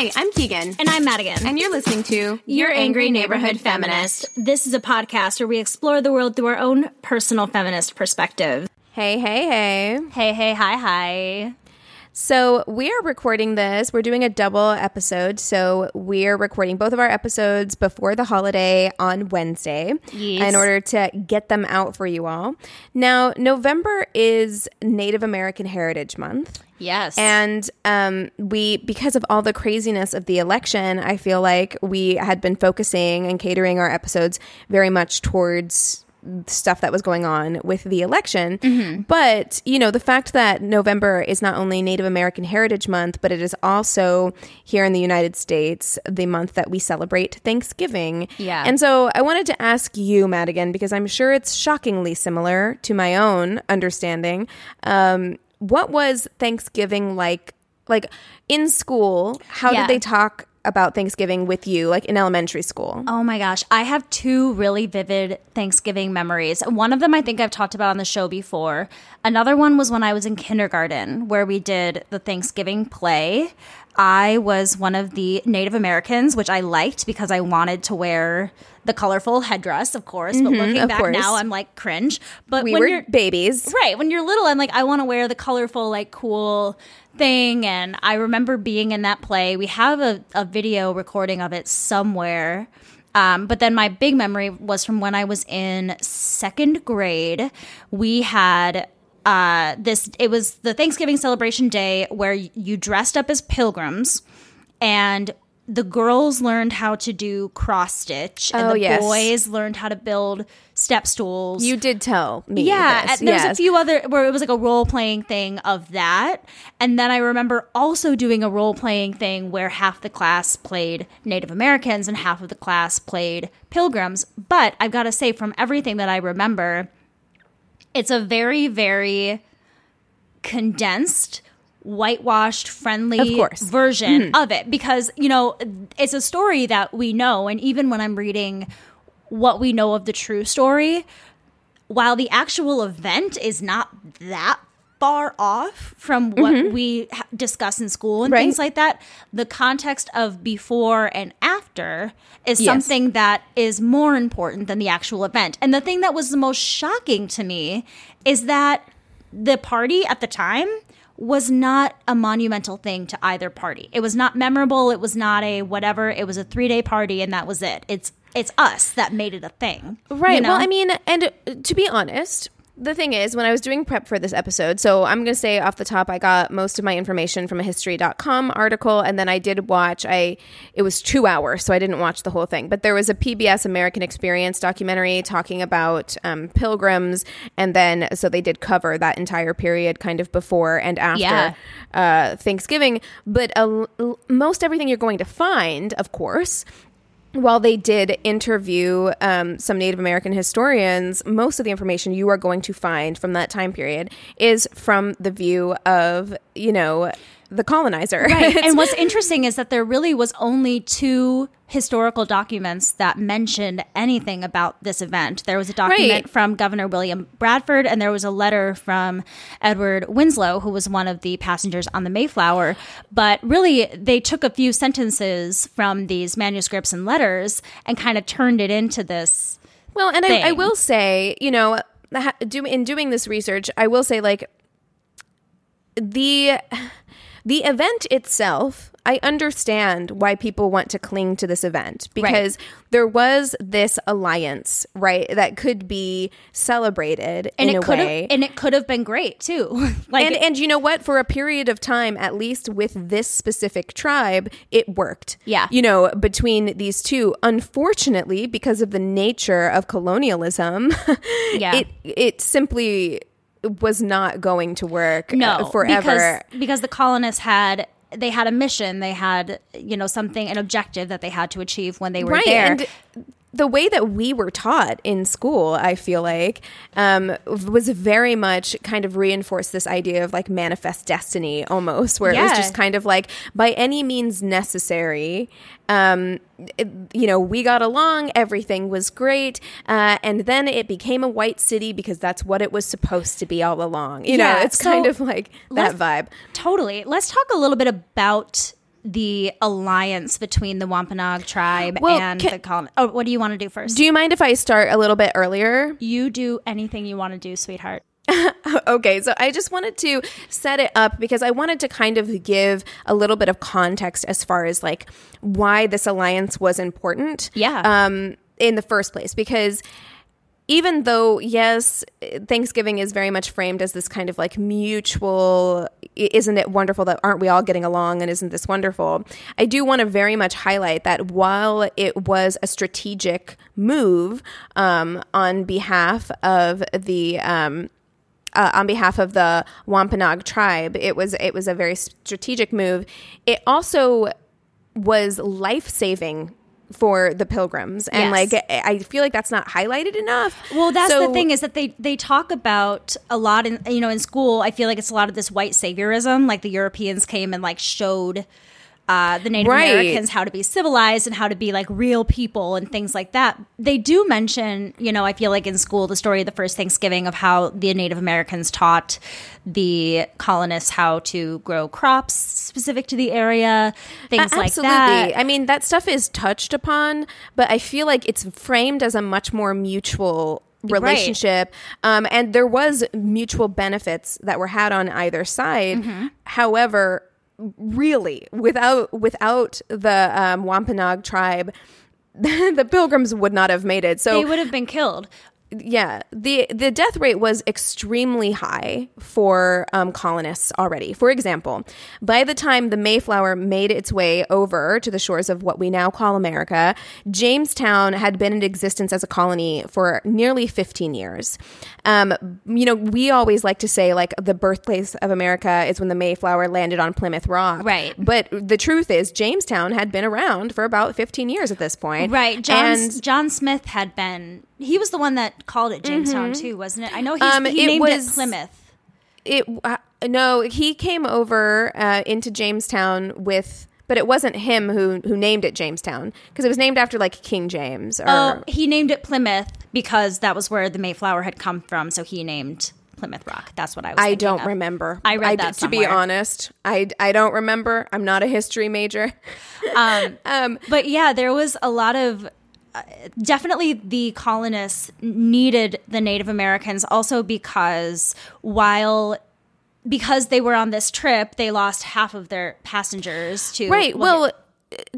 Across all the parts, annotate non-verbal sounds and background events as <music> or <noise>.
Hi, I'm Keegan. And I'm Madigan. And you're listening to Your Angry Neighborhood Feminist. This is a podcast where we explore the world through our own personal feminist perspective. Hey, hey, hey. Hey, hey, hi, hi. So, we are recording this. We're doing a double episode. So, we're recording both of our episodes before the holiday on Wednesday Yes. in order to get them out for you all. Now, November is Native American Heritage Month. Yes. And um, we, because of all the craziness of the election, I feel like we had been focusing and catering our episodes very much towards stuff that was going on with the election. But, you know, the fact that November is not only Native American Heritage Month, but it is also here in the United States the month that we celebrate Thanksgiving. Yeah. And so I wanted to ask you, Madigan, because I'm sure it's shockingly similar to my own understanding. Um, what was Thanksgiving like? Like in school, how Yeah. did they talk about Thanksgiving with you, like in elementary school? Oh my gosh, I have two really vivid Thanksgiving memories. One of them I think I've talked about on the show before. Another one was when I was in kindergarten, where we did the Thanksgiving play. I was one of the Native Americans, which I liked because I wanted to wear the colorful headdress, of course. But mm-hmm, looking back course. now, I'm like cringe. But we when were you're babies. Right. When you're little, I'm like, I want to wear the colorful, like, cool thing. And I remember being in that play. We have a, a video recording of it somewhere. Um, but then my big memory was from when I was in second grade. We had uh, this, it was the Thanksgiving celebration day where you dressed up as pilgrims and the girls learned how to do cross stitch and Oh, the yes. boys learned how to build step stools. You did tell me. Yeah, this, and there's yes. a few other where it was like a role playing thing of that, and then I remember also doing a role playing thing where half the class played Native Americans and half of the class played Pilgrims. But I've got to say, from everything that I remember, it's a very very condensed whitewashed friendly Of course. version mm-hmm. of it because you know it's a story that we know and even when i'm reading what we know of the true story while the actual event is not that far off from what mm-hmm. we ha- discuss in school and Right. things like that, the context of before and after is Yes. something that is more important than the actual event. And the thing that was the most shocking to me is that the party at the time was not a monumental thing to either party. It was not memorable, it was not a whatever, it was a 3-day party and that was it. It's it's us that made it a thing. Right. you know? Well, I mean, and to be honest, the thing is, when I was doing prep for this episode, so I'm going to say off the top, I got most of my information from a history.com article, and then I did watch, I, it was two hours, so I didn't watch the whole thing, but there was a PBS American Experience documentary talking about um, pilgrims, and then, so they did cover that entire period kind of before and after Yeah. uh, Thanksgiving. But uh, l- most everything you're going to find, of course, while they did interview um, some Native American historians, most of the information you are going to find from that time period is from the view of, you know, the colonizer. Right. <laughs> And what's interesting is that there really was only two historical documents that mentioned anything about this event. There was a document Right. from Governor William Bradford, and there was a letter from Edward Winslow, who was one of the passengers on the Mayflower. But really, they took a few sentences from these manuscripts and letters and kind of turned it into this. Well, and I, I will say, you know, do, in doing this research, I will say, like, the the event itself, I understand why people want to cling to this event because there was this alliance, right, that could be celebrated and in it a way. and it could have been great too. <laughs> like and and you know what? For a period of time, at least with this specific tribe, it worked. Yeah. You know, between these two, unfortunately, because of the nature of colonialism, <laughs> Yeah. it it simply was not going to work no uh, forever. because, because the colonists had they had a mission they had you know something an objective that they had to achieve when they were right there and the way that we were taught in school i feel like um, was very much kind of reinforced this idea of like manifest destiny almost where it was just kind of like by any means necessary um, it- you know we got along everything was great uh, and then it became a white city because that's what it was supposed to be all along. You know Yeah, it's kind of like that vibe. Totally. Let's talk a little bit about the alliance between the Wampanoag tribe Well, and ca- the colonists. Oh, what do you want to do first? do you mind if i start a little bit earlier you do anything you want to do, sweetheart. <laughs> Okay, so I just wanted to set it up because I wanted to kind of give a little bit of context as far as like why this alliance was important. Yeah. Um, in the first place, because even though yes, Thanksgiving is very much framed as this kind of like mutual, isn't it wonderful that aren't we all getting along and isn't this wonderful? I do want to very much highlight that while it was a strategic move um, on behalf of the um, uh, on behalf of the Wampanoag tribe. It was it was a very strategic move. It also was life saving for the pilgrims, and Yes. like I feel like that's not highlighted enough. Well, that's So- the thing is that they they talk about a lot in you know in school. I feel like it's a lot of this white saviorism. Like the Europeans came and like showed uh, the Native Right. Americans how to be civilized and how to be like real people and things like that. They do mention, you know, I feel like in school the story of the first Thanksgiving of how the Native Americans taught the colonists how to grow crops specific to the area, things A- like Absolutely. that. I mean, that stuff is touched upon, but I feel like it's framed as a much more mutual relationship. Um, and there was mutual benefits that were had on either side. Mm-hmm. However, really, without without the um, Wampanoag tribe, <laughs> the pilgrims would not have made it. So They would have been killed. Yeah the the death rate was extremely high for um, colonists already for example by the time the mayflower made its way over to the shores of what we now call america jamestown had been in existence as a colony for nearly 15 years um, you know we always like to say like the birthplace of america is when the mayflower landed on plymouth rock Right. but the truth is jamestown had been around for about 15 years at this point Right. John, and John Smith had been, he was the one that called it Jamestown too, wasn't it? I know he's, Mm-hmm. Um, he it named was- it Plymouth. it uh, no he came over uh, into jamestown with but it wasn't him who who named it jamestown because it was named after like king james or Oh, he named it Plymouth because that was where the Mayflower had come from. So he named Plymouth Rock. That's what I was i don't of. remember I read that to be honest i i don't remember i'm not a history major <laughs> But yeah, there was a lot of uh, definitely the colonists needed the Native Americans also because while because they were on this trip, they lost half of their passengers to right. Well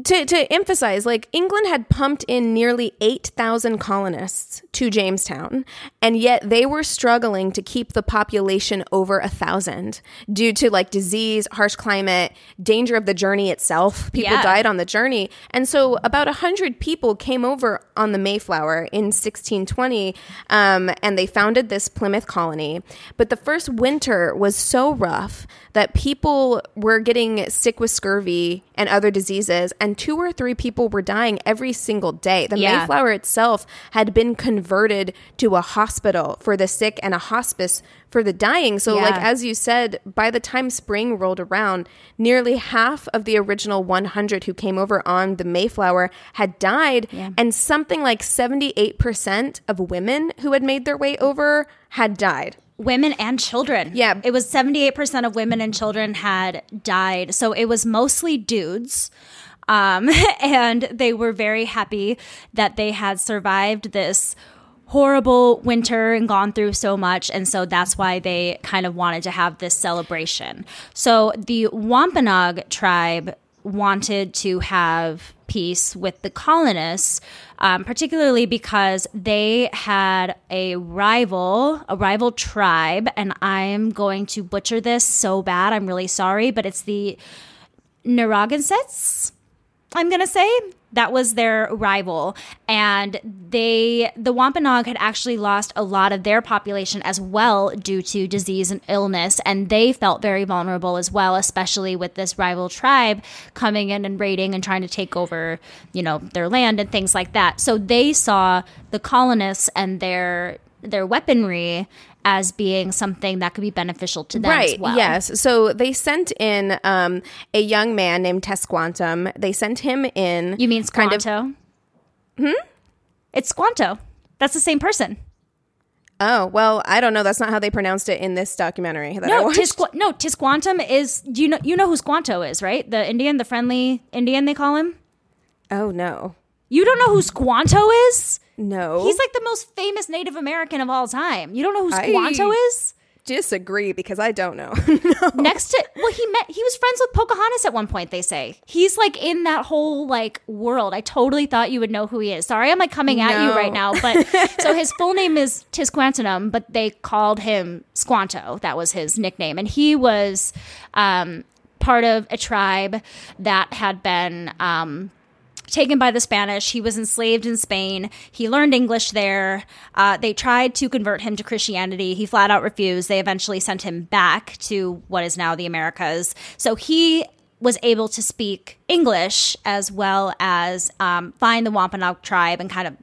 to, to emphasize, like England had pumped in nearly 8,000 colonists to Jamestown, and yet they were struggling to keep the population over a thousand due to like disease, harsh climate, danger of the journey itself. People Yeah. died on the journey. And so about 100 people came over on the Mayflower in 1620, um, and they founded this Plymouth colony. But the first winter was so rough that people were getting sick with scurvy and other diseases, and two or three people were dying every single day. The Yeah. Mayflower itself had been converted to a hospital for the sick and a hospice for the dying. So, like as you said, by the time spring rolled around, nearly half of the original 100 who came over on the Mayflower had died, and something like 78% of women who had made their way over had died. Women and children. Yeah. It was 78% of women and children had died. So it was mostly dudes. Um, <laughs> and they were very happy that they had survived this horrible winter and gone through so much. And so that's why they kind of wanted to have this celebration. So the Wampanoag tribe wanted to have peace with the colonists, um, particularly because they had a rival, a rival tribe, and I'm going to butcher this so bad. I'm really sorry, but it's the Narragansetts. I'm gonna say that was their rival. And they the wampanoag had actually lost a lot of their population as well due to disease and illness. And they felt very vulnerable as well especially with this rival tribe coming in and raiding and trying to take over you know their land and things like that. So they saw the colonists and their their weaponry as being something that could be beneficial to them right as well. yes so they sent in um, a young man named tisquantum they sent him in You mean kind of- Squanto? hmm? It's Squanto. That's the same person. oh well i don't know that's not how they pronounced it in this documentary that I No, watched. Tisqu- no, Tisquantum is do you know you know who Squanto is, right? The Indian, the friendly Indian they call him? oh no You don't know who Squanto is? No He's like the most famous Native American of all time. You don't know who I- Squanto is? disagree because i don't know <laughs> Next to well, he met he was friends with Pocahontas at one point, they say. He's like in that whole like world. I totally thought you would know who he is. Sorry, I'm like coming at you right now. But <laughs> so his full name is Tisquantum, but they called him Squanto. That was his nickname. And he was um part of a tribe that had been um taken by the Spanish. He was enslaved in Spain. He learned English there. Uh, they tried to convert him to Christianity. He flat out refused. They eventually sent him back to what is now the Americas. So he was able to speak English as well as um, find the Wampanoag tribe and kind of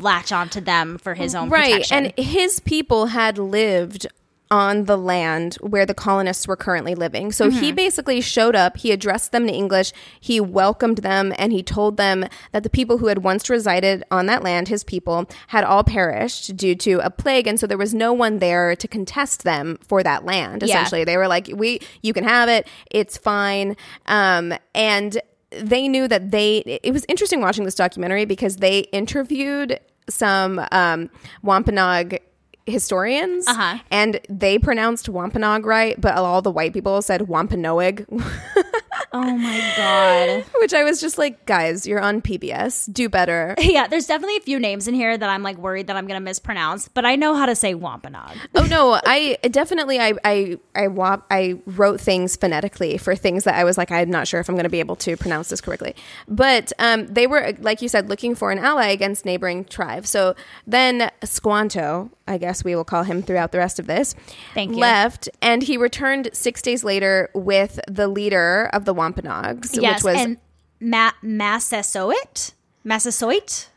latch onto them for his own right protection. and his people had lived on the land where the colonists were currently living. So he Mm-hmm. basically showed up, he addressed them in English, he welcomed them, and he told them that the people who had once resided on that land, his people, had all perished due to a plague. And so there was no one there to contest them for that land, Yeah. essentially. They were like, we, you can have it, it's fine. Um, and they knew that they, it was interesting watching this documentary because they interviewed some um, Wampanoag historians Uh-huh. and they pronounced Wampanoag right, but all the white people said Wampanoag, <laughs> oh my God. <laughs> which I was just like, guys, you're on PBS, do better. <laughs> Yeah, there's definitely a few names in here that I'm like worried that I'm going to mispronounce, but I know how to say Wampanoag. oh no, I definitely I I I wap, I wrote things phonetically for things that I was like I'm not sure if I'm going to be able to pronounce this correctly. But um, they were like you said looking for an ally against neighboring tribes. So then Squanto, I guess we will call him throughout the rest of this, Thank you. left and he returned 6 days later with the leader of the Wampanoags, yes, which was and Ma- Massasoit? Massasoit?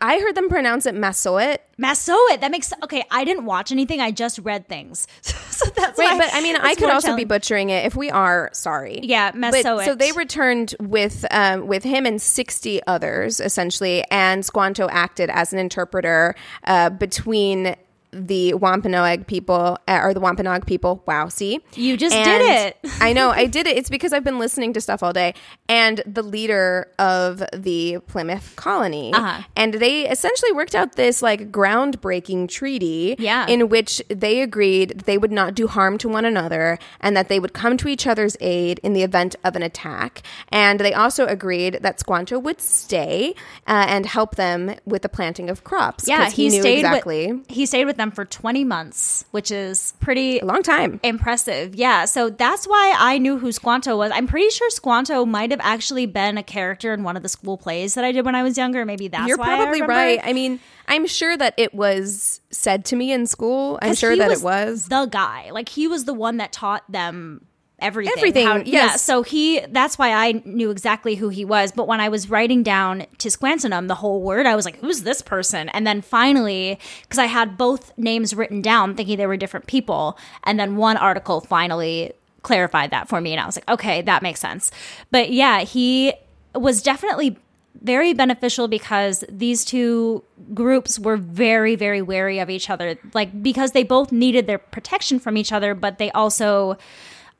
I heard them pronounce it Massoit. Massoit. That makes okay. I didn't watch anything. I just read things, <laughs> so that's Right, but I mean, I could also be butchering it. If we are, sorry. Yeah, But, Massoit. so they returned with um, with him and sixty others essentially, and Squanto acted as an interpreter uh, between the Wampanoag people uh, or the Wampanoag people. Wow, see, You just did it. I know I <laughs> did it. It's because I've been listening to stuff all day, and the leader of the Plymouth colony, Uh-huh. and they essentially worked out this like groundbreaking treaty, Yeah. in which they agreed that they would not do harm to one another and that they would come to each other's aid in the event of an attack. And they also agreed that Squanto would stay uh, and help them with the planting of crops. Yeah, 'cause he, knew stayed exactly With, he stayed with them for 20 months, which is pretty a long time. impressive. Yeah, so that's why I knew who Squanto was. I'm pretty sure Squanto might have actually been a character in one of the school plays that I did when I was younger. Maybe that's You're why I probably remember. right. I mean, I'm sure that it was said to me in school. I'm sure that it was. the guy. Like he was the one that taught them everything. Everything, yeah. yes. So he. That's why I knew exactly who he was. But when I was writing down Tisquantonum, the whole word, I was like, "Who's this person?" And then finally, because I had both names written down, thinking they were different people, and then one article finally clarified that for me, and I was like, "Okay, that makes sense." But yeah, he was definitely very beneficial because these two groups were very very wary of each other like because they both needed their protection from each other but they also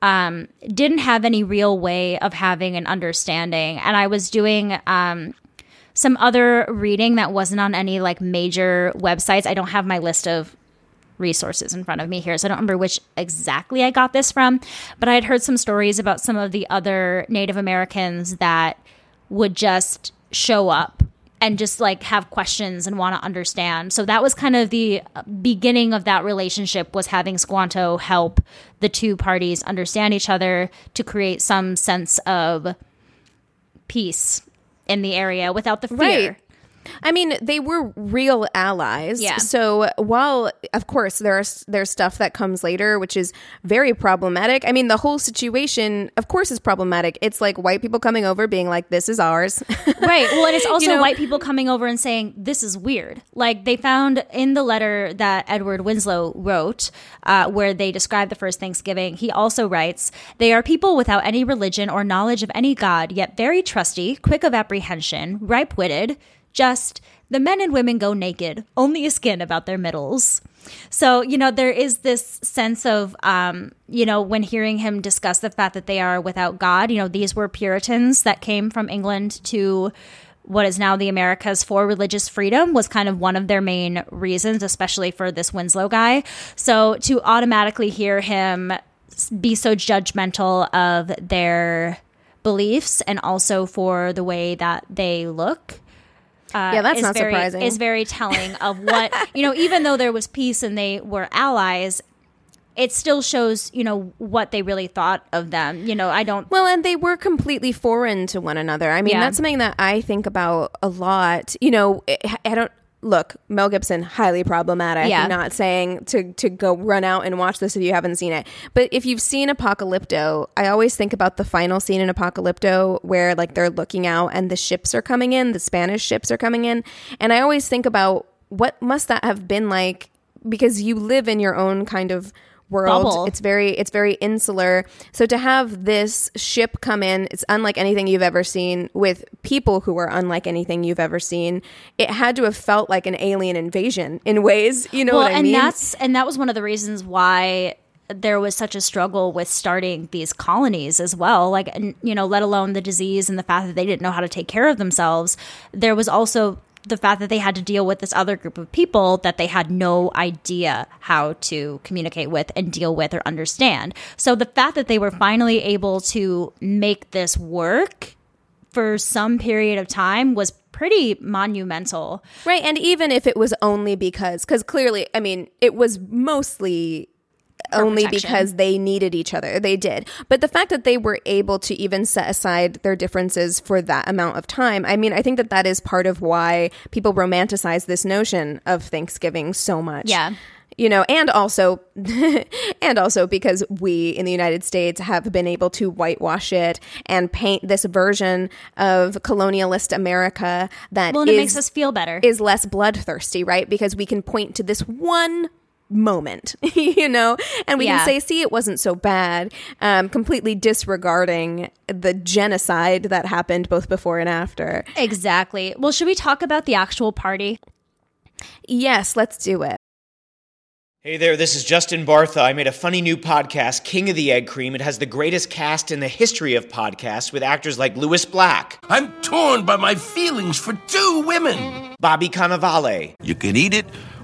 um, didn't have any real way of having an understanding and i was doing um, some other reading that wasn't on any like major websites. I don't have my list of resources in front of me here, so I don't remember which exactly I got this from, but I had heard some stories about some of the other Native Americans that would just show up and just like have questions and want to understand. So that was kind of the uh, beginning of that relationship was having Squanto help the two parties understand each other to create some sense of peace in the area without the fear. Right. I mean, they were real allies. Yeah. So while, of course, there's there's stuff that comes later, which is very problematic. I mean, the whole situation, of course, is problematic. It's like white people coming over, being like, "This is ours." <laughs> right. Well, and it's <laughs> also You know- white people coming over and saying this is weird. Like they found in the letter that Edward Winslow wrote, uh, where they describe the first Thanksgiving. He also writes, "They are people without any religion or knowledge of any god, yet very trusty, quick of apprehension, ripe-witted." Just the men and women go naked, only a skin about their middles. So, you know, there is this sense of, um, you know, when hearing him discuss the fact that they are without God, you know, these were Puritans that came from England to what is now the Americas for religious freedom was kind of one of their main reasons, especially for this Winslow guy. So to automatically hear him be so judgmental of their beliefs and also for the way that they look uh, Yeah, that's is not very, surprising. Is very telling of <laughs> what you know. Even though there was peace and they were allies, it still shows you know what they really thought of them. You know, I don't. Well, and they were completely foreign to one another. I mean, Yeah. that's something that I think about a lot. You know, I I don't look Mel Gibson highly problematic. Yeah. I'm not saying to to go run out and watch this if you haven't seen it. But if you've seen Apocalypto, I always think about the final scene in Apocalypto where like they're looking out and the ships are coming in, the Spanish ships are coming in, and I always think about what must that have been like because you live in your own kind of world. Bubble. It's very it's very insular. So to have this ship come in, it's unlike anything you've ever seen with people who are unlike anything you've ever seen. It had to have felt like an alien invasion in ways, you know well, what I and mean? that's and that was one of the reasons why there was such a struggle with starting these colonies as well like and, you know let alone the disease and the fact that they didn't know how to take care of themselves there was also the fact that they had to deal with this other group of people that they had no idea how to communicate with and deal with or understand. So the fact that they were finally able to make this work for some period of time was pretty monumental. Right, and even if it was only because cuz clearly, I mean, it was mostly only protection. because they needed each other. They did. But the fact that they were able to even set aside their differences for that amount of time, I mean, I think that that is part of why people romanticize this notion of Thanksgiving so much. Yeah. You know, and also <laughs> and also because we in the United States have been able to whitewash it and paint this version of colonialist America that well and it is- makes us feel better is less bloodthirsty, right? Because we can point to this one moment, <laughs> you know, and we Yeah. can say, see, it wasn't so bad, um, completely disregarding the genocide that happened both before and after. Exactly. Well, should we talk about the actual party? Yes, let's do it. Hey there, this is Justin Bartha. I made a funny new podcast, King of the Egg Cream. It has the greatest cast in the history of podcasts with actors like Lewis Black, I'm torn by my feelings for two women. Bobby Cannavale, You can eat it,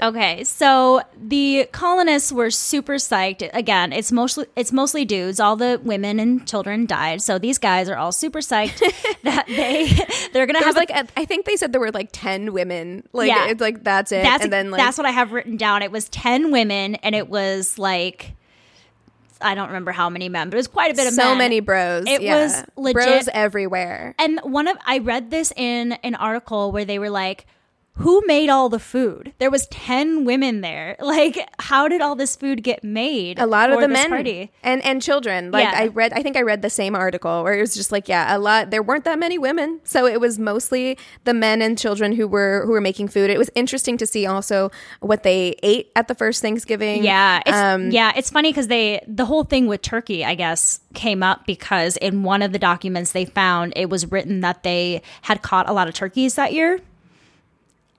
Okay, so the colonists were super psyched. Again, it's mostly it's mostly dudes. All the women and children died, so these guys are all super psyched <laughs> that they <laughs> they're gonna There have a- like, a, I think they said there were like 10 women. Like, Yeah. it's like, that's it. that's and then, like, that's what I have written down. It was ten women, and it was like I don't remember how many men, but it was quite a bit of so men. many bros. It yeah. was legit. Bros everywhere. And one of I read this in an article where they were like, who made all the food? There was 10 women there. <laughs> Like, how did all this food get made? a lot of the men party? and and children like Yeah. i read i think i read the same article where it was just like yeah a lot there weren't that many women so it was mostly the men and children who were who were making food it was interesting to see also what they ate at the first thanksgiving Yeah, it's, um yeah, it's funny because they the whole thing with turkey, I guess, came up because in one of the documents they found it was written that they had caught a lot of turkeys that year,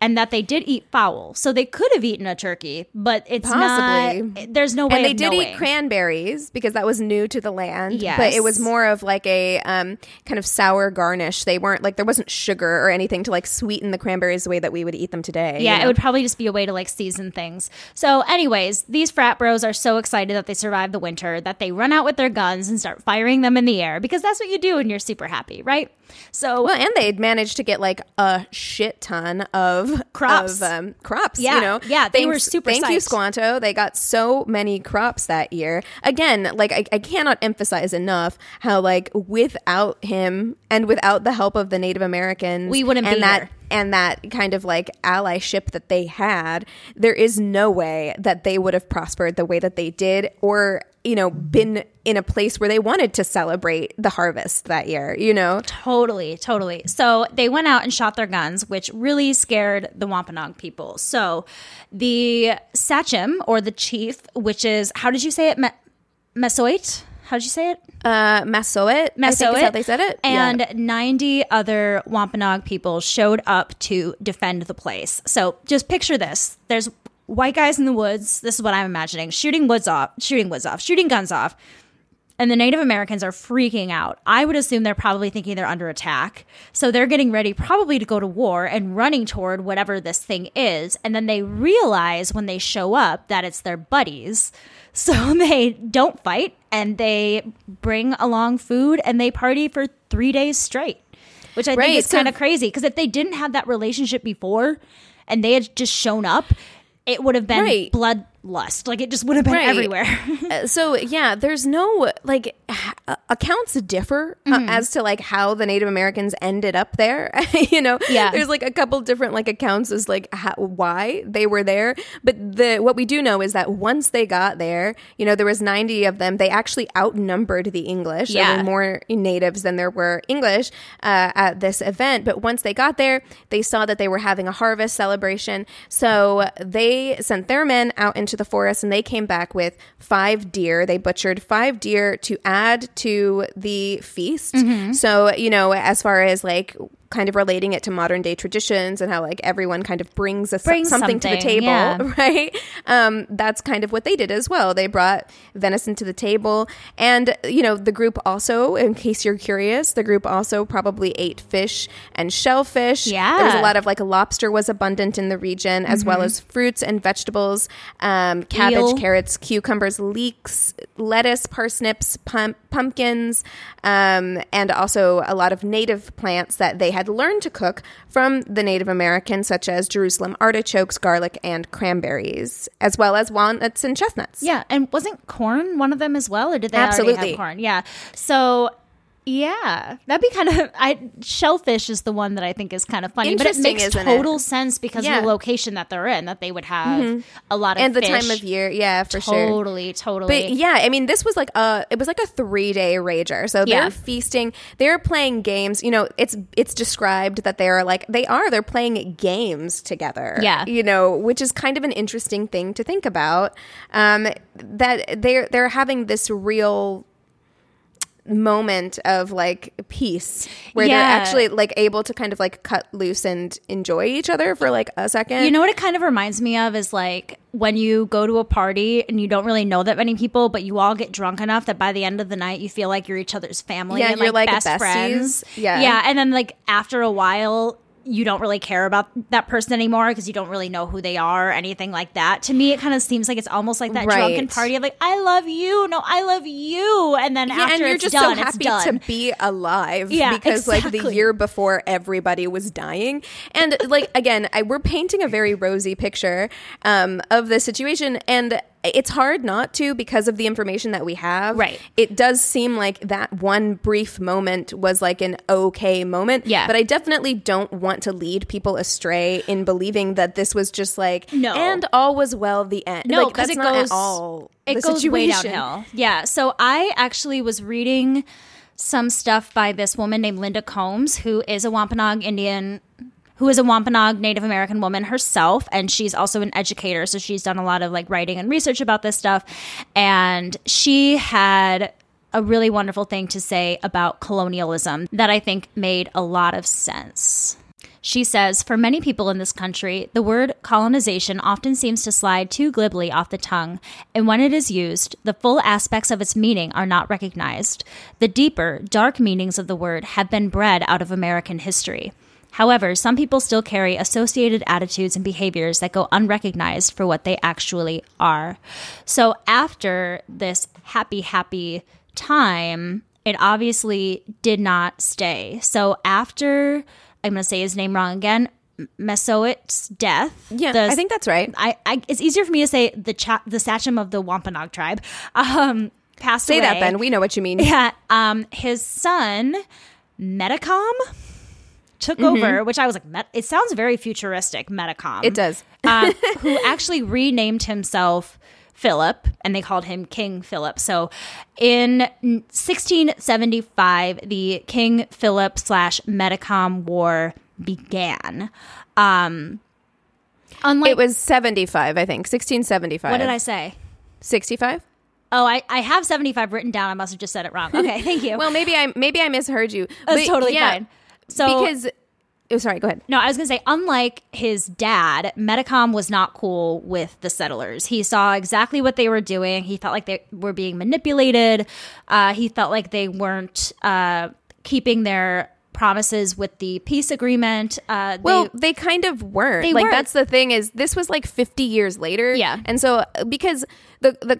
and that they did eat fowl, so they could have eaten a turkey, but it's Possibly. not. There's no way. and they did knowing. eat cranberries because that was new to the land. Yes. But it was more of like a um, kind of sour garnish. They weren't like there wasn't sugar or anything to like sweeten the cranberries the way that we would eat them today. you Yeah, know? it would probably just be a way to like season things. So, anyways, these frat bros are so excited that they survived the winter that they run out with their guns and start firing them in the air because that's what you do when you're super happy, right? So, Well, and they'd managed to get like a shit ton of <laughs> Crops. Of, um, crops. Yeah, you know. yeah, they were super Thank you. Squanto. They got so many crops that year. Again, like I, I cannot emphasize enough how like without him and without the help of the Native Americans, We wouldn't and be that here. and that kind of like allyship that they had. There is no way that they would have prospered the way that they did, or you know, been in a place where they wanted to celebrate the harvest that year. You know. Totally, totally. So they went out and shot their guns, which really scared the Wampanoag people. So the Sachem or the chief, which is how did you say it? Me- Mesoit? How did you say it? Uh, Masoet. I think is Masoet. how they said it. And Yeah. 90 other Wampanoag people showed up to defend the place. So just picture this. There's white guys in the woods. This is what I'm imagining. Shooting woods off, shooting woods off, shooting guns off. And the Native Americans are freaking out. I would assume they're probably thinking they're under attack. So they're getting ready probably to go to war and running toward whatever this thing is. And then they realize when they show up that it's their buddies. <laughs> So they don't fight and they bring along food and they party for three days straight, which I Right, think is so- kind of crazy. Because if they didn't have that relationship before and they had just shown up, it would have been Right. bloodlust. Like it just would have been Right. everywhere. <laughs> Uh, so yeah, there's no like uh, accounts differ uh, Mm-hmm. as to like how the Native Americans ended up there. <laughs> you know, Yeah. there's like a couple different like accounts as like how, why they were there. But the what we do know is that once they got there, you know, there was 90 of them. They actually outnumbered the English. There Yeah. were more natives than there were English uh, at this event. But once they got there, they saw that they were having a harvest celebration. So they sent their men out into the forest and they came back with five deer. They butchered five deer to add to the feast. Mm-hmm. So, you know, as far as like, kind of relating it to modern day traditions and how like everyone kind of brings, a, Brings something, to the table yeah. <laughs> right? Um, that's kind of what they did as well. They brought venison to the table. And, you know, the group also, in case you're curious, the group also probably ate fish and shellfish. Yeah. There was a lot of like lobster was abundant in the region, as well as fruits and vegetables, um, cabbage, Eel. carrots, cucumbers, leeks, lettuce, parsnips, pum- pumpkins, um, and also a lot of native plants that they had learned to cook from the Native Americans, such as Jerusalem artichokes, garlic, and cranberries, as well as walnuts and chestnuts. Yeah, and wasn't corn one of them as well, or did they Absolutely. have corn? Yeah. So yeah, that'd be kind of. I shellfish is the one that I think is kind of funny, but it makes total it? sense because Yeah. of the location that they're in, that they would have a lot of and the fish. time of year, yeah, for sure. Totally, totally. But yeah, I mean, this was like a it was like a three day rager. So they're feasting, they're playing games. You know, it's it's described that they are like they are they're playing games together. Yeah. you know, which is kind of an interesting thing to think about. Um, that they're they're having this real moment of like peace where Yeah. they're actually like able to kind of like cut loose and enjoy each other for like a second. You know what it kind of reminds me of is like when you go to a party and you don't really know that many people, but you all get drunk enough that by the end of the night you feel like you're each other's family Yeah, and you're like, like best besties. friends. Yeah. yeah, and then like after a while. You don't really care about that person anymore because you don't really know who they are or anything like that. To me, it kind of seems like it's almost like that drunken party of like, I love you, no, I love you, and then Yeah, after and you're it's just done, so happy to be alive Yeah, because like the year before everybody was dying. And like again I, we're painting a very rosy picture um, of the situation. And it's hard not to because of the information that we have. Right. It does seem like that one brief moment was like an okay moment. Yeah. But I definitely don't want to lead people astray in believing that this was just like No. and all was well the end. No, because that's it not goes at all it goes way situation. downhill. Yeah. So I actually was reading some stuff by this woman named Linda Coombs, who is a Wampanoag Indian. Who is a Wampanoag Native American woman herself, and she's also an educator. So she's done a lot of like writing and research about this stuff. And she had a really wonderful thing to say about colonialism that I think made a lot of sense. She says, For many people in this country, the word colonization often seems to slide too glibly off the tongue, and when it is used, the full aspects of its meaning are not recognized. The deeper, dark meanings of the word have been bred out of American history. However, some people still carry associated attitudes and behaviors that go unrecognized for what they actually are. So, after this happy, happy time, it obviously did not stay. So, after I'm going to say his name wrong again. Mesoit's death. Yeah, the- I think that's right. I, I it's easier for me to say the cha- the Sachem of the Wampanoag tribe. <laughs> Um, passed Say that, away. Ben. We know what you mean. Yeah. Um, his son, Metacom, took Mhm. over, which I was like, Met- it sounds very futuristic, Metacom. It does. uh, <laughs> <laughs> who actually renamed himself Philip, and they called him King Philip. So, in 1675, the King Philip slash Metacom War began. Um, unlike it was 75, I think. 1675. what did I say? 65? Oh, I, I have 75 written down. I must have just said it wrong. Okay, thank you. <laughs> well, maybe I maybe I misheard you. That's totally fine. So- because oh, sorry, go ahead. No, I was going to say, unlike his dad, Metacom was not cool with the settlers. He saw exactly what they were doing. He felt like they were being manipulated. Uh, he felt like they weren't uh, keeping their promises with the peace agreement. Uh, Well, they kind of weren't. They like weren't. that's the thing is this was like 50 years later. Yeah. And so because the the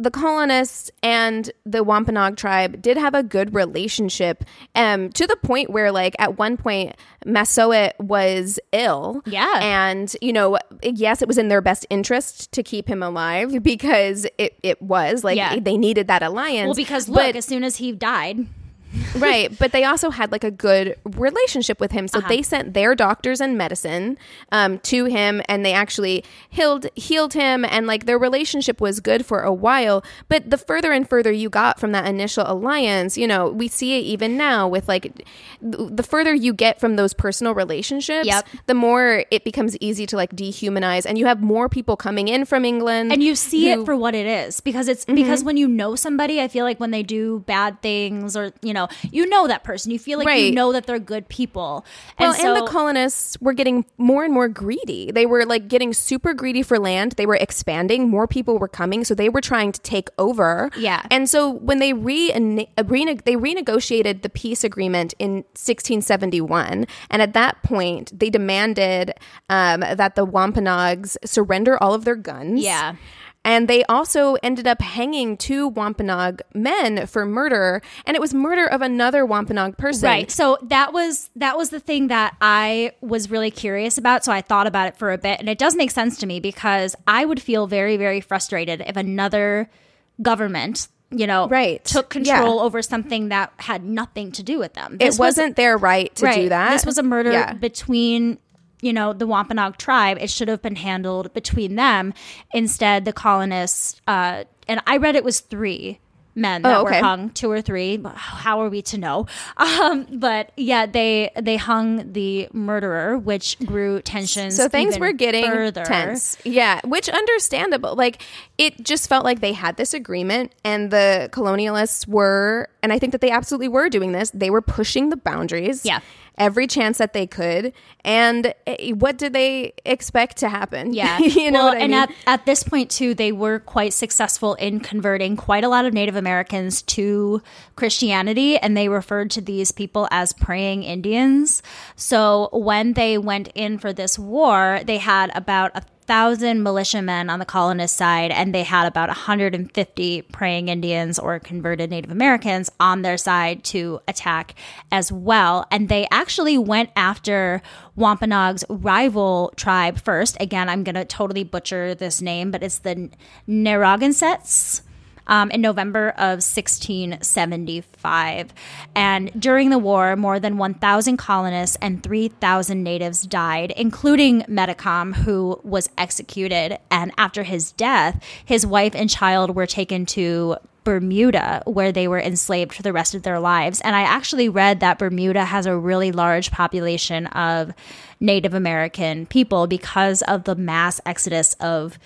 the colonists and the Wampanoag tribe did have a good relationship um, to the point where, like, at one point, Massoet was ill. Yeah. And, you know, yes, it was in their best interest to keep him alive because it, it was. Like, Yeah. they needed that alliance. well, because look, But- as soon as he died, <laughs> right but they also had like a good relationship with him so Uh-huh. they sent their doctors and medicine um, to him and they actually healed healed him and like their relationship was good for a while but the further and further you got from that initial alliance you know we see it even now with like th- the further you get from those personal relationships Yep. the more it becomes easy to like dehumanize and you have more people coming in from england and you see who- it for what it is because it's because when you know somebody, I feel like when they do bad things or you know, you know that person. You feel like you know that they're good people. Well, so, and the colonists were getting more and more greedy. They were like getting super greedy for land. They were expanding. More people were coming, so they were trying to take over. Yeah. And so when they re, rene- they renegotiated the peace agreement in 1671, and at that point they demanded um, that the Wampanoags surrender all of their guns. Yeah. And they also ended up hanging two Wampanoag men for murder, and it was murder of another Wampanoag person. Right. So that was that was the thing that I was really curious about. So I thought about it for a bit, and it does make sense to me because I would feel very very frustrated if another government, you know, Right. took control Yeah. over something that had nothing to do with them. it This was- wasn't their right to do that. This was a murder Yeah. between you know the Wampanoag tribe. It should have been handled between them. Instead, the colonists uh, and I read it was three men that Oh, okay. were hung, two or three. How are we to know? <laughs> Um, but yeah, they they hung the murderer, which grew tensions. So things even were getting further. tense. Yeah, which understandable. Like it just felt like they had this agreement and the colonialists were and I think that they absolutely were doing this. They were pushing the boundaries. Yeah. Every chance that they could. And eh, what did they expect to happen? Yeah. <laughs> you know well, and mean? at, at this point, too, they were quite successful in converting quite a lot of Native Americans to Christianity, and they referred to these people as praying Indians. So when they went in for this war, they had about a thousand militiamen on the colonist side, and they had about 150 praying Indians or converted Native Americans on their side to attack as well. And they actually went after Wampanoag's rival tribe first. Again, I'm going to totally butcher this name, but it's the Narragansetts um, in November of 1675. And during the war, more than 1,000 colonists and 3,000 natives died, including Metacom, who was executed. And after his death, his wife and child were taken to Bermuda, where they were enslaved for the rest of their lives. And I actually read that Bermuda has a really large population of Native American people because of the mass exodus of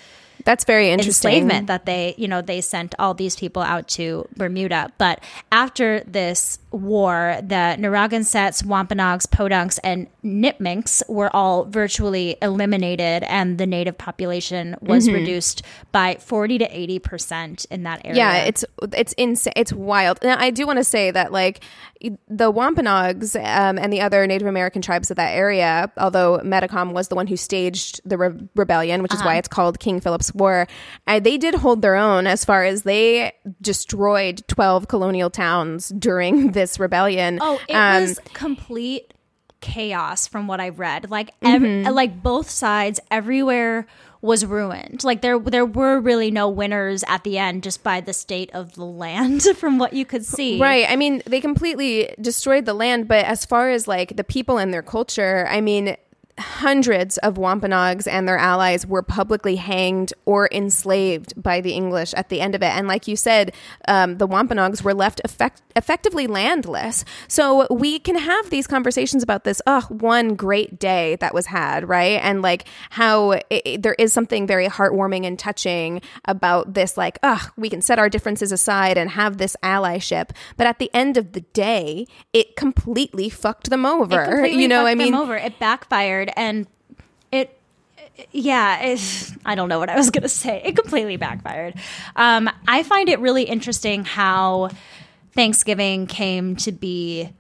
that's very interesting. enslavement that they, you know, they sent all these people out to Bermuda. But after this war, the Narragansetts, Wampanoags, Podunks, and Nipmucks were all virtually eliminated, and the native population was Mhm. reduced by 40 to 80 percent in that area. Yeah, it's it's insane. It's wild. Now, I do want to say that like the Wampanoags um, and the other Native American tribes of that area, although Metacom was the one who staged the re- rebellion, which is Uh-huh. why it's called King Philip's War, uh, they did hold their own as far as they destroyed twelve colonial towns during <laughs> this rebellion. Oh, it Um, was complete chaos from what I've read. Like every, Mhm. like both sides everywhere was ruined. Like there there were really no winners at the end just by the state of the land <laughs> from what you could see. Right. I mean, they completely destroyed the land, but as far as like the people and their culture, I mean, hundreds of Wampanoags and their allies were publicly hanged or enslaved by the English at the end of it. And like you said, um, the Wampanoags were left effect- effectively landless. So we can have these conversations about this, oh, one great day that was had, right? And like how it, it- there is something very heartwarming and touching about this, like, oh, we can set our differences aside and have this allyship. But at the end of the day, it completely fucked them over. You know, I mean, them over. It backfired, and it, yeah, <laughs> I don't know what I was gonna say. It completely backfired. Um, I find it really interesting how Thanksgiving came to be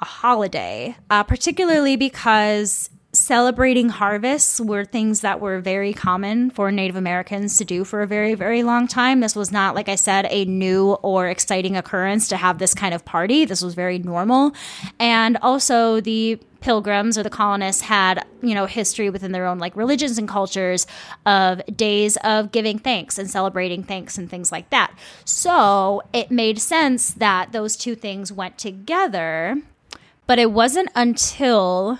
a holiday, uh, particularly because celebrating harvests were things that were very common for Native Americans to do for a very, very long time. This was not, like I said, a new or exciting occurrence to have this kind of party. This was very normal. And also, the pilgrims or the colonists had, you know, history within their own like religions and cultures of days of giving thanks and celebrating thanks and things like that. So it made sense that those two things went together. But it wasn't until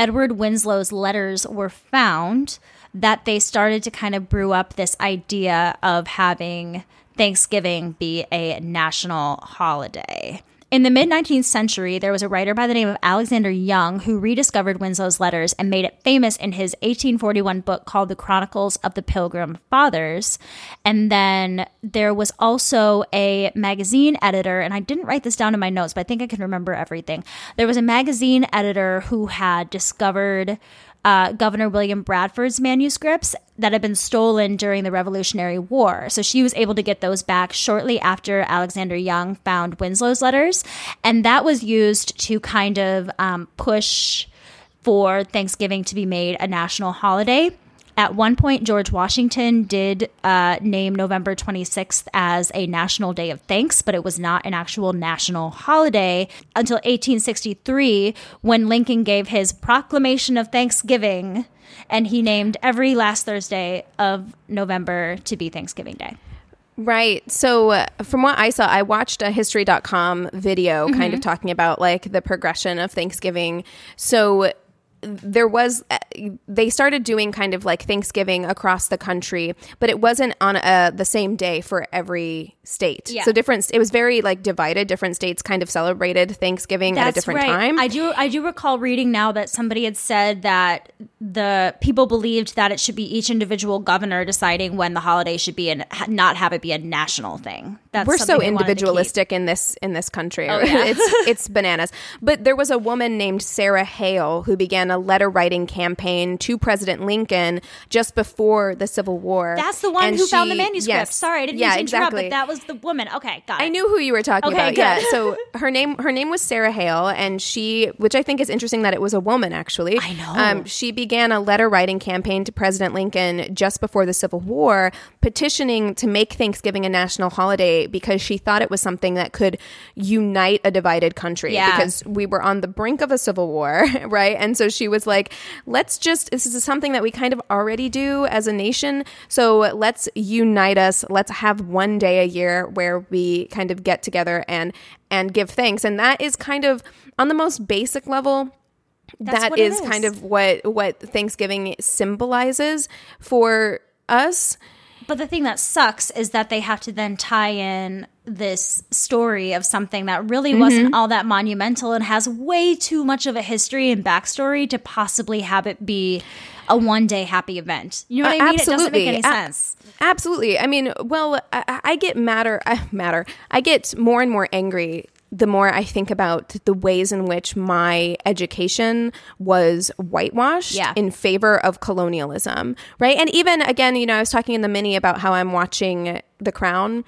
Edward Winslow's letters were found that they started to kind of brew up this idea of having Thanksgiving be a national holiday. In the mid 19th century, there was a writer by the name of Alexander Young who rediscovered Winslow's letters and made it famous in his 1841 book called The Chronicles of the Pilgrim Fathers. And then there was also a magazine editor, and I didn't write this down in my notes, but I think I can remember everything. There was a magazine editor who had discovered uh, Governor William Bradford's manuscripts that had been stolen during the Revolutionary War. So she was able to get those back shortly after Alexander Young found Winslow's letters. And that was used to kind of um, push for Thanksgiving to be made a national holiday. At one point, George Washington did uh, name November 26th as a national day of thanks, but it was not an actual national holiday until 1863 when Lincoln gave his Proclamation of Thanksgiving and he named every last Thursday of November to be Thanksgiving Day. Right. So, uh, from what I saw, I watched a history.com video kind of Mhm. talking about like the progression of Thanksgiving. So, there was uh, they started doing kind of like Thanksgiving across the country, but it wasn't on uh, the same day for every state. Yeah. So different. It was very like divided. Different states kind of celebrated Thanksgiving at a different time. I do I do recall reading now that somebody had said that the people believed that it should be each individual governor deciding when the holiday should be and not have it be a national thing. That's We're so something they wanted to keep. individualistic in this in this country. Oh, yeah. <laughs> it's it's bananas. But there was a woman named Sarah Hale who began a letter writing campaign to President Lincoln just before the Civil War. That's the one And who found the manuscript. yes. Sorry, I didn't yeah, mean to interrupt, exactly. but that was the woman. Okay, got it. I knew who you were talking Okay, about. Yeah. So her name her name was Sarah Hale, and she, which I think is interesting that it was a woman actually. I know. Um, she began a letter writing campaign to President Lincoln just before the Civil War, petitioning to make Thanksgiving a national holiday because she thought it was something that could unite a divided country. Yeah. Because we were on the brink of a civil war, <laughs> right? And so she was like, let's just, this is something that we kind of already do as a nation. So let's unite us. Let's have one day a year where we kind of get together and, and give thanks. And that is kind of on the most basic level. That's that is, is. kind of what what Thanksgiving symbolizes for us. But the thing that sucks is that they have to then tie in this story of something that really Mm-hmm. wasn't all that monumental and has way too much of a history and backstory to possibly have it be a one day happy event. You know what Uh, I mean? It doesn't make any A- sense. Absolutely. I mean, well, I, I get madder, uh, <laughs> madder. I get more and more angry the more I think about the ways in which my education was whitewashed Yeah. in favor of colonialism, right? And even again, you know, I was talking in the mini about how I'm watching The Crown.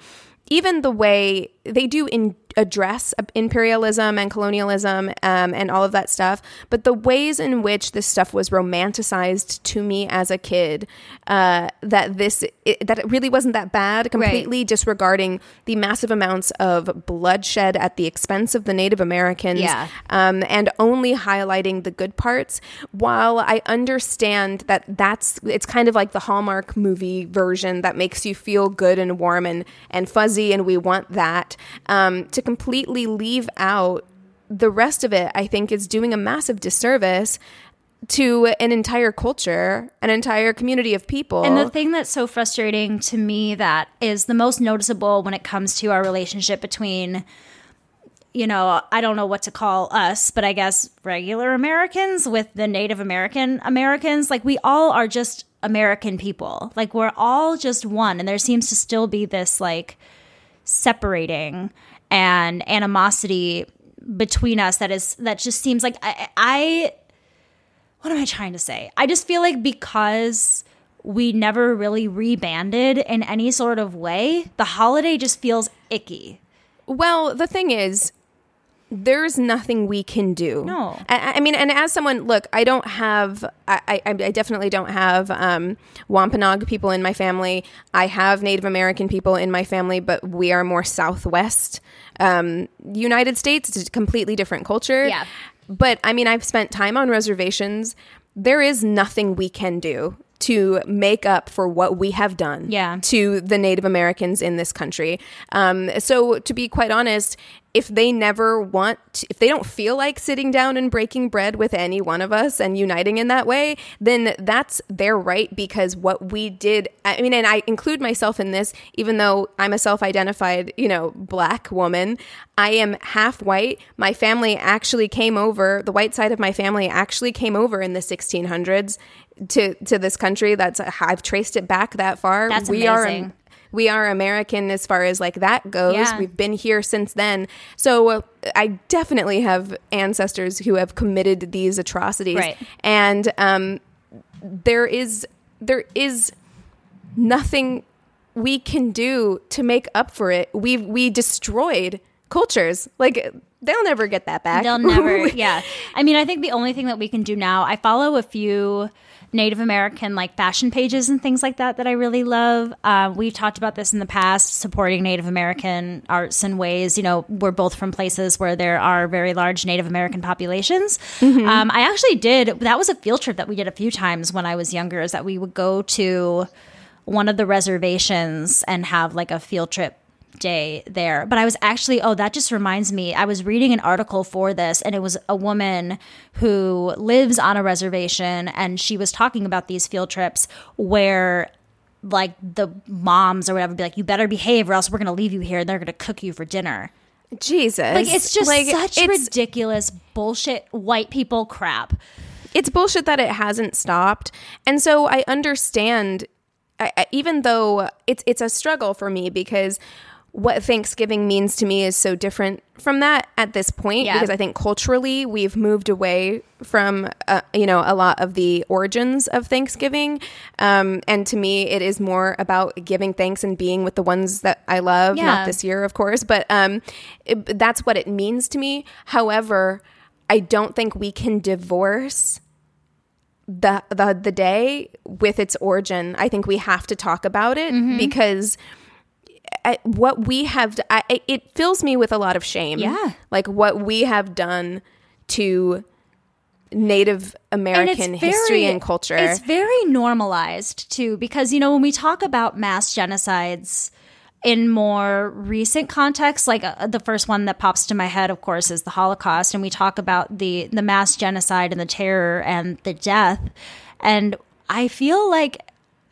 Even the way they do in address imperialism and colonialism um, and all of that stuff, but the ways in which this stuff was romanticized to me as a kid, uh, that this it, that it really wasn't that bad, completely disregarding the massive amounts of bloodshed at the expense of the Native Americans, Yeah. um, and only highlighting the good parts. While I understand that that's it's kind of like the Hallmark movie version that makes you feel good and warm and and fuzzy, and we want that. Um, to completely leave out the rest of it, I think is doing a massive disservice to an entire culture, an entire community of people. And the thing that's so frustrating to me that is the most noticeable when it comes to our relationship between you know, I don't know what to call us, but I guess regular Americans with the Native American Americans, like we all are just American people. Like we're all just one and there seems to still be this like separating and animosity between us that is that just seems like I, I what am I trying to say? I just feel like because we never really rebanded in any sort of way, the holiday just feels icky. Well, the thing is, there's nothing we can do. No. I, I mean, and as someone, look, I don't have, I, I, I definitely don't have um, Wampanoag people in my family. I have Native American people in my family, but we are more Southwest um, United States. It's a completely different culture. Yeah. But I mean, I've spent time on reservations. There is nothing we can do to make up for what we have done Yeah. to the Native Americans in this country. Um, so, to be quite honest, if they never want, to, if they don't feel like sitting down and breaking bread with any one of us and uniting in that way, then that's their right because what we did, I mean, and I include myself in this, even though I'm a self identified, you know, black woman, I am half white. My family actually came over, the white side of my family actually came over in the 1600s to, to this country. That's, I've traced it back that far. That's we are amazing. We are American as far as like that goes. Yeah. We've been here since then. So uh, I definitely have ancestors who have committed these atrocities. Right. And um, there is there is nothing we can do to make up for it. We we destroyed cultures. Like they'll never get that back. They'll never, <laughs> yeah. I mean, I think the only thing that we can do now, I follow a few Native American like fashion pages and things like that that I really love. Uh, we've talked about this in the past, supporting Native American arts and ways. You know, we're both from places where there are very large Native American populations. Um, I actually did, that was a field trip that we did a few times when I was younger, is that we would go to one of the reservations and have like a field trip day there. But I was actually, oh, that just reminds me. I was reading an article for this, and it was a woman who lives on a reservation, and she was talking about these field trips where like the moms or whatever be like, you better behave or else we're going to leave you here and they're going to cook you for dinner. Jesus. Like, it's just Like, such it's- ridiculous bullshit white people crap. it's bullshit that it hasn't stopped and so i understand I, I, even though it's it's a struggle for me because what Thanksgiving means to me is so different from that at this point Yeah. because I think culturally we've moved away from uh, you know a lot of the origins of Thanksgiving, um, and to me it is more about giving thanks and being with the ones that I love. Yeah. Not this year, of course, but um, it, that's what it means to me. However, I don't think we can divorce the the the day with its origin. I think we have to talk about it Mhm. because I, what we have I, it fills me with a lot of shame. Yeah. like what we have done to Native American history and culture. It's very normalized too, because you know when we talk about mass genocides in more recent contexts, like uh, the first one that pops to my head, of course, is the Holocaust, and we talk about the the mass genocide and the terror and the death, and I feel like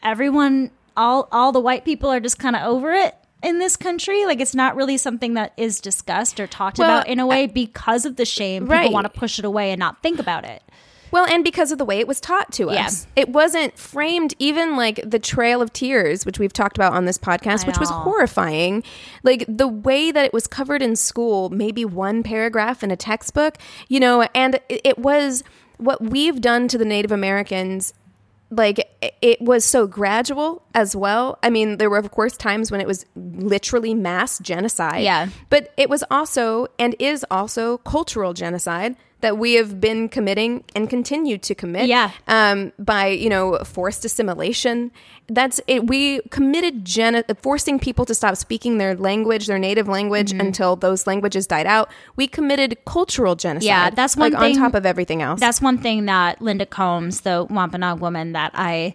everyone, all all the white people are just kind of over it. In this country, like it's not really something that is discussed or talked Well, about in a way because of the shame. People Right. want to push it away and not think about it. Well, and because of the way it was taught to Yeah. us, it wasn't framed even like the Trail of Tears, which we've talked about on this podcast, I which was horrifying. Like the way that it was covered in school, maybe one paragraph in a textbook, you know, and it was what we've done to the Native Americans. Like it- was so gradual as well. I mean, there were of course times when it was literally mass genocide. Yeah. But it was also and is also cultural genocide that we have been committing and continue to commit. Yeah. Um, by you know forced assimilation. That's it. We committed gen- forcing people to stop speaking their language, their native language, Mhm. until those languages died out. We committed cultural genocide. Yeah, that's one like thing. on top of everything else. That's one thing that Linda Coombs, the Wampanoag woman that I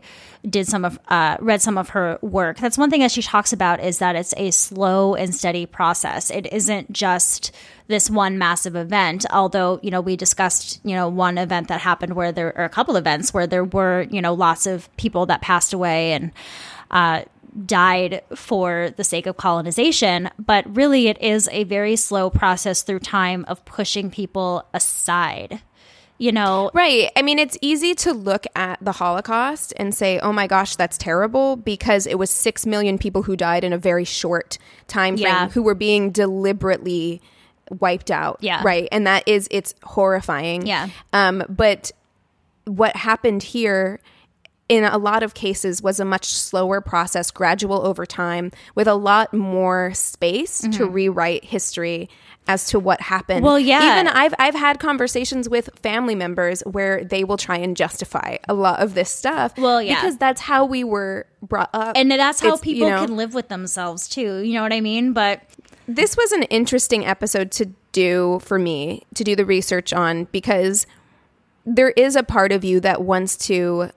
did some of, uh, read some of her work. That's one thing that she talks about is that it's a slow and steady process. It isn't just this one massive event. Although you know we discussed you know one event that happened where there or a couple events where there were you know lots of people that passed away and. Uh, died for the sake of colonization, but really it is a very slow process through time of pushing people aside. You know, Right. I mean, it's easy to look at the Holocaust and say, "Oh my gosh, that's terrible," because it was six million people who died in a very short time frame Yeah. who were being deliberately wiped out. Yeah. Right. And that is it's horrifying. Yeah. Um, but what happened here in a lot of cases was a much slower process gradual over time with a lot more space to Mhm. rewrite history as to what happened Well, yeah. even i've i've had conversations with family members where they will try and justify a lot of this stuff Well, yeah. because that's how we were brought up and that's how It's, you people know, can live with themselves too. You know what I mean? But this was an interesting episode to do for me to do the research on because there is a part of you that wants to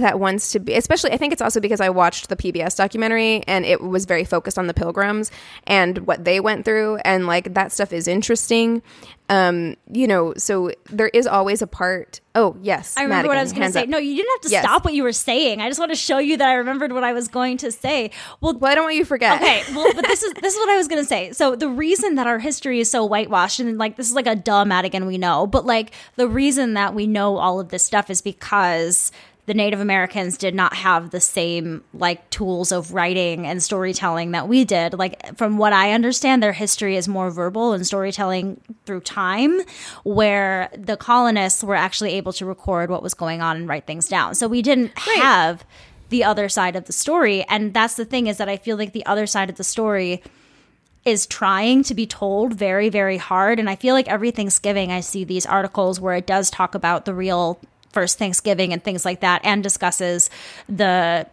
that wants to be especially i think it's also because i watched the pbs documentary and it was very focused on the pilgrims and what they went through and like that stuff is interesting um you know so there is always a part oh yes I remember what I was going to say. up. No, you didn't have to Yes. stop what you were saying. I just want to show you that I remembered what I was going to say. Well, why don't you forget Okay, well, but this is this is what I was gonna say. So the reason that our history is so whitewashed, and like this is like a dumb Madigan we know, but like the reason that we know all of this stuff is because the Native Americans did not have the same like tools of writing and storytelling that we did. Like from what I understand, their history is more verbal and storytelling through time, where the colonists were actually able to record what was going on and write things down. So we didn't have the other side of the story. And that's the thing is that I feel like the other side of the story is trying to be told very, very hard. And I feel like every Thanksgiving I see these articles where it does talk about the real first Thanksgiving and things like that and discusses the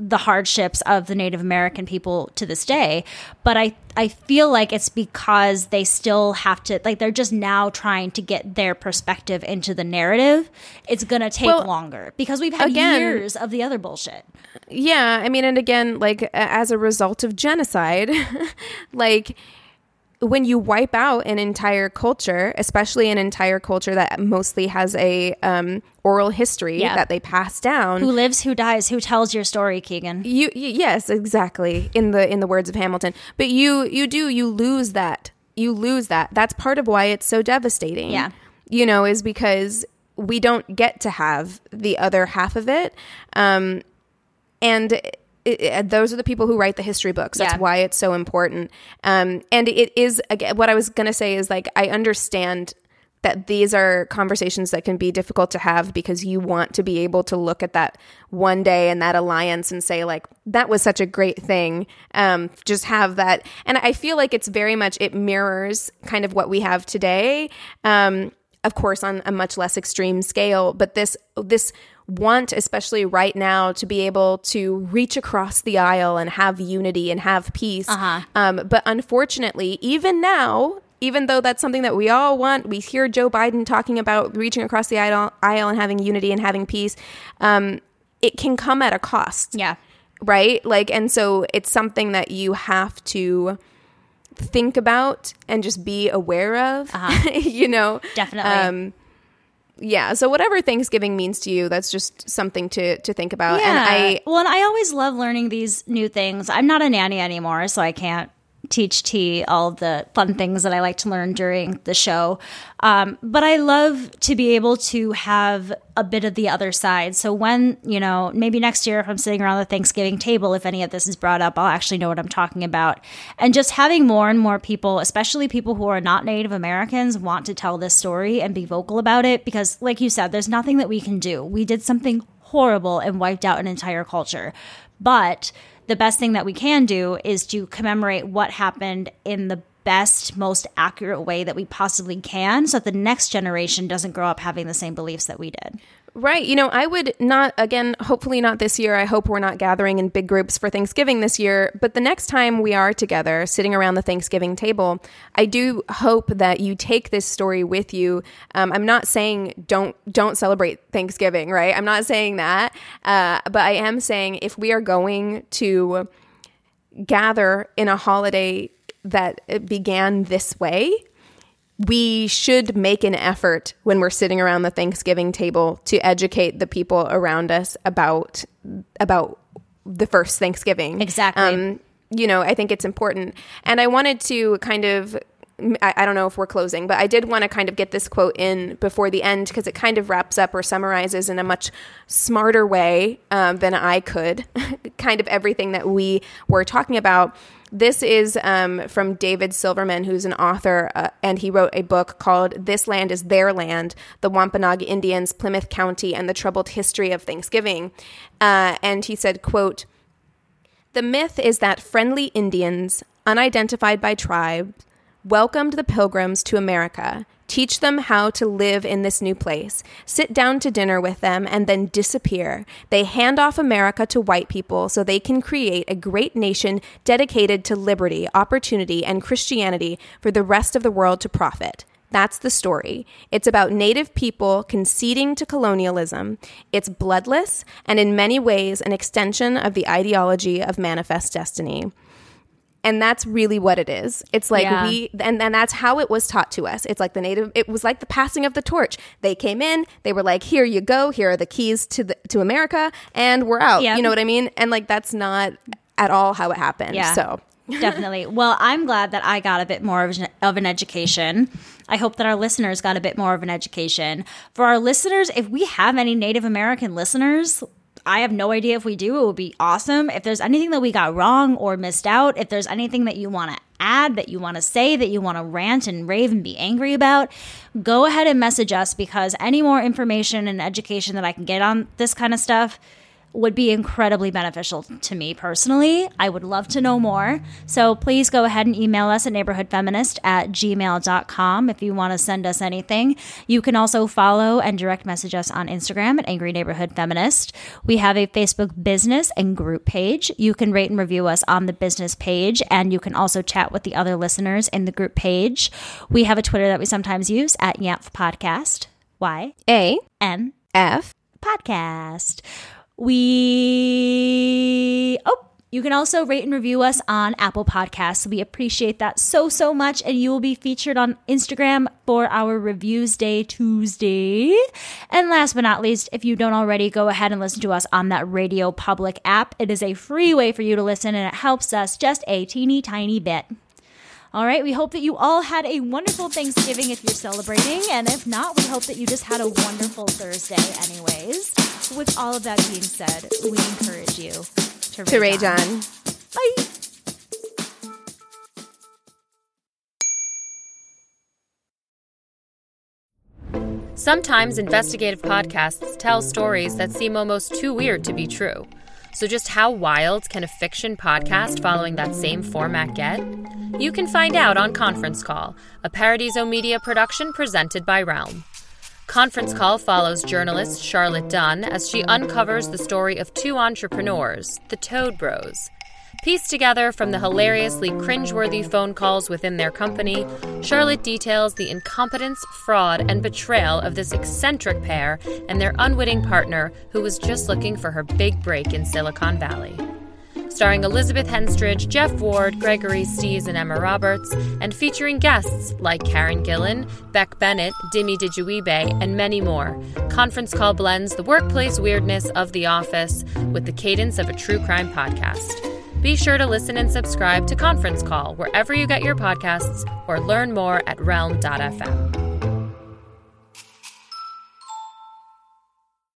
the hardships of the Native American people to this day. But I, I feel like it's because they still have to, like, they're just now trying to get their perspective into the narrative. It's going to take Well, longer because we've had again- years of the other bullshit. Yeah, I mean, and again, like as a result of genocide, <laughs> like when you wipe out an entire culture, especially an entire culture that mostly has a um, oral history Yeah. that they pass down, Who lives, who dies, who tells your story, Keegan? you, yes, exactly. In the in the words of Hamilton, but you you do you lose that you lose that. That's part of why it's so devastating. Yeah. you know, is because we don't get to have the other half of it. Um, and it, it, those are the people who write the history books. That's Yeah. why it's so important. Um, and it is again what I was gonna say is like I understand that these are conversations that can be difficult to have because you want to be able to look at that one day and that alliance and say like that was such a great thing um, just have that and i feel like it's very much it mirrors kind of what we have today um, of course on a much less extreme scale but this this want especially right now to be able to reach across the aisle and have unity and have peace Uh-huh. um, but unfortunately even now even though that's something that we all want we hear joe biden talking about reaching across the aisle, aisle and having unity and having peace um, it can come at a cost Yeah. right like and so it's something that you have to think about and just be aware of <laughs> you know Uh-huh. Definitely. um yeah so whatever thanksgiving means to you that's just something to to think about and i well, and I always love learning these new things. I'm not a nanny anymore, so I can't teach T all the fun things that I like to learn during the show. Um, but I love to be able to have a bit of the other side. So when, you know, maybe next year if I'm sitting around the Thanksgiving table, if any of this is brought up, I'll actually know what I'm talking about. And just having more and more people, especially people who are not Native Americans, want to tell this story and be vocal about it because, like you said, there's nothing that we can do. We did something horrible and wiped out an entire culture. But the best thing that we can do is to commemorate what happened in the best, most accurate way that we possibly can so that the next generation doesn't grow up having the same beliefs that we did. Right. You know, I would not, again, hopefully not this year. I hope we're not gathering in big groups for Thanksgiving this year. But the next time we are together sitting around the Thanksgiving table, I do hope that you take this story with you. Um, I'm not saying don't don't celebrate Thanksgiving, right? I'm not saying that. Uh, but I am saying if we are going to gather in a holiday that began this way, we should make an effort when we're sitting around the Thanksgiving table to educate the people around us about about the first Thanksgiving. Exactly. Um, you know, I think it's important, and I wanted to kind of. I, I don't know if we're closing, but I did want to kind of get this quote in before the end because it kind of wraps up or summarizes in a much smarter way um, than I could, <laughs> kind of everything that we were talking about. This is um, from David Silverman, who's an author, uh, and he wrote a book called This Land is Their Land The Wampanoag Indians, Plymouth Colony, and the Troubled History of Thanksgiving. Uh, and he said, quote, the myth is that friendly Indians, unidentified by tribe, welcomed the pilgrims to America, teach them how to live in this new place, sit down to dinner with them, and then disappear. They hand off America to white people so they can create a great nation dedicated to liberty, opportunity, and Christianity for the rest of the world to profit. That's the story. It's about Native people conceding to colonialism. It's bloodless and in many ways an extension of the ideology of manifest destiny. And that's really what it is. It's like Yeah. we, and, and that's how it was taught to us. It's like the native, it was like the passing of the torch. They came in, they were like, here you go, here are the keys to the, to America, and we're out. Yep. You know what I mean? And like, that's not at all how it happened. Yeah. So, <laughs> Definitely. Well, I'm glad that I got a bit more of an, of an education. I hope that our listeners got a bit more of an education. For our listeners, if we have any Native American listeners, I have no idea if we do. It would be awesome. If there's anything that we got wrong or missed out, if there's anything that you want to add, that you want to say, that you want to rant and rave and be angry about, go ahead and message us because any more information and education that I can get on this kind of stuff would be incredibly beneficial to me personally. I would love to know more. So please go ahead and email us at neighborhoodfeminist at gmail.com if you want to send us anything. You can also follow and direct message us on Instagram at Angry Neighborhood Feminist. We have a Facebook business and group page. You can rate and review us on the business page, and you can also chat with the other listeners in the group page. We have a Twitter that we sometimes use at YANF Podcast. Y A N F podcast. We oh, you can also rate and review us on Apple Podcasts. We appreciate that so so much, and you will be featured on Instagram for our Reviews Day Tuesday. And last but not least, if you don't already, go ahead and listen to us on that Radio Public app. It is a free way for you to listen, and it helps us just a teeny tiny bit. All right, we hope that you all had a wonderful Thanksgiving if you're celebrating. And if not, we hope that you just had a wonderful Thursday, anyways. With all of that being said, we encourage you to, to rage on. Bye. Sometimes investigative podcasts tell stories that seem almost too weird to be true. So, just how wild can a fiction podcast following that same format get? You can find out on Conference Call, a Paradiso Media production presented by Realm. Conference Call follows journalist Charlotte Dunn as she uncovers the story of two entrepreneurs, the Toad Bros. Pieced together from the hilariously cringeworthy phone calls within their company, Charlotte details the incompetence, fraud, and betrayal of this eccentric pair and their unwitting partner who was just looking for her big break in Silicon Valley. Starring Elizabeth Henstridge, Jeff Ward, Gregory Stees, and Emma Roberts, and featuring guests like Karen Gillan, Beck Bennett, Dimi Dijuibe, and many more. Conference Call blends the workplace weirdness of The Office with the cadence of a true crime podcast. Be sure to listen and subscribe to Conference Call wherever you get your podcasts or learn more at realm.fm.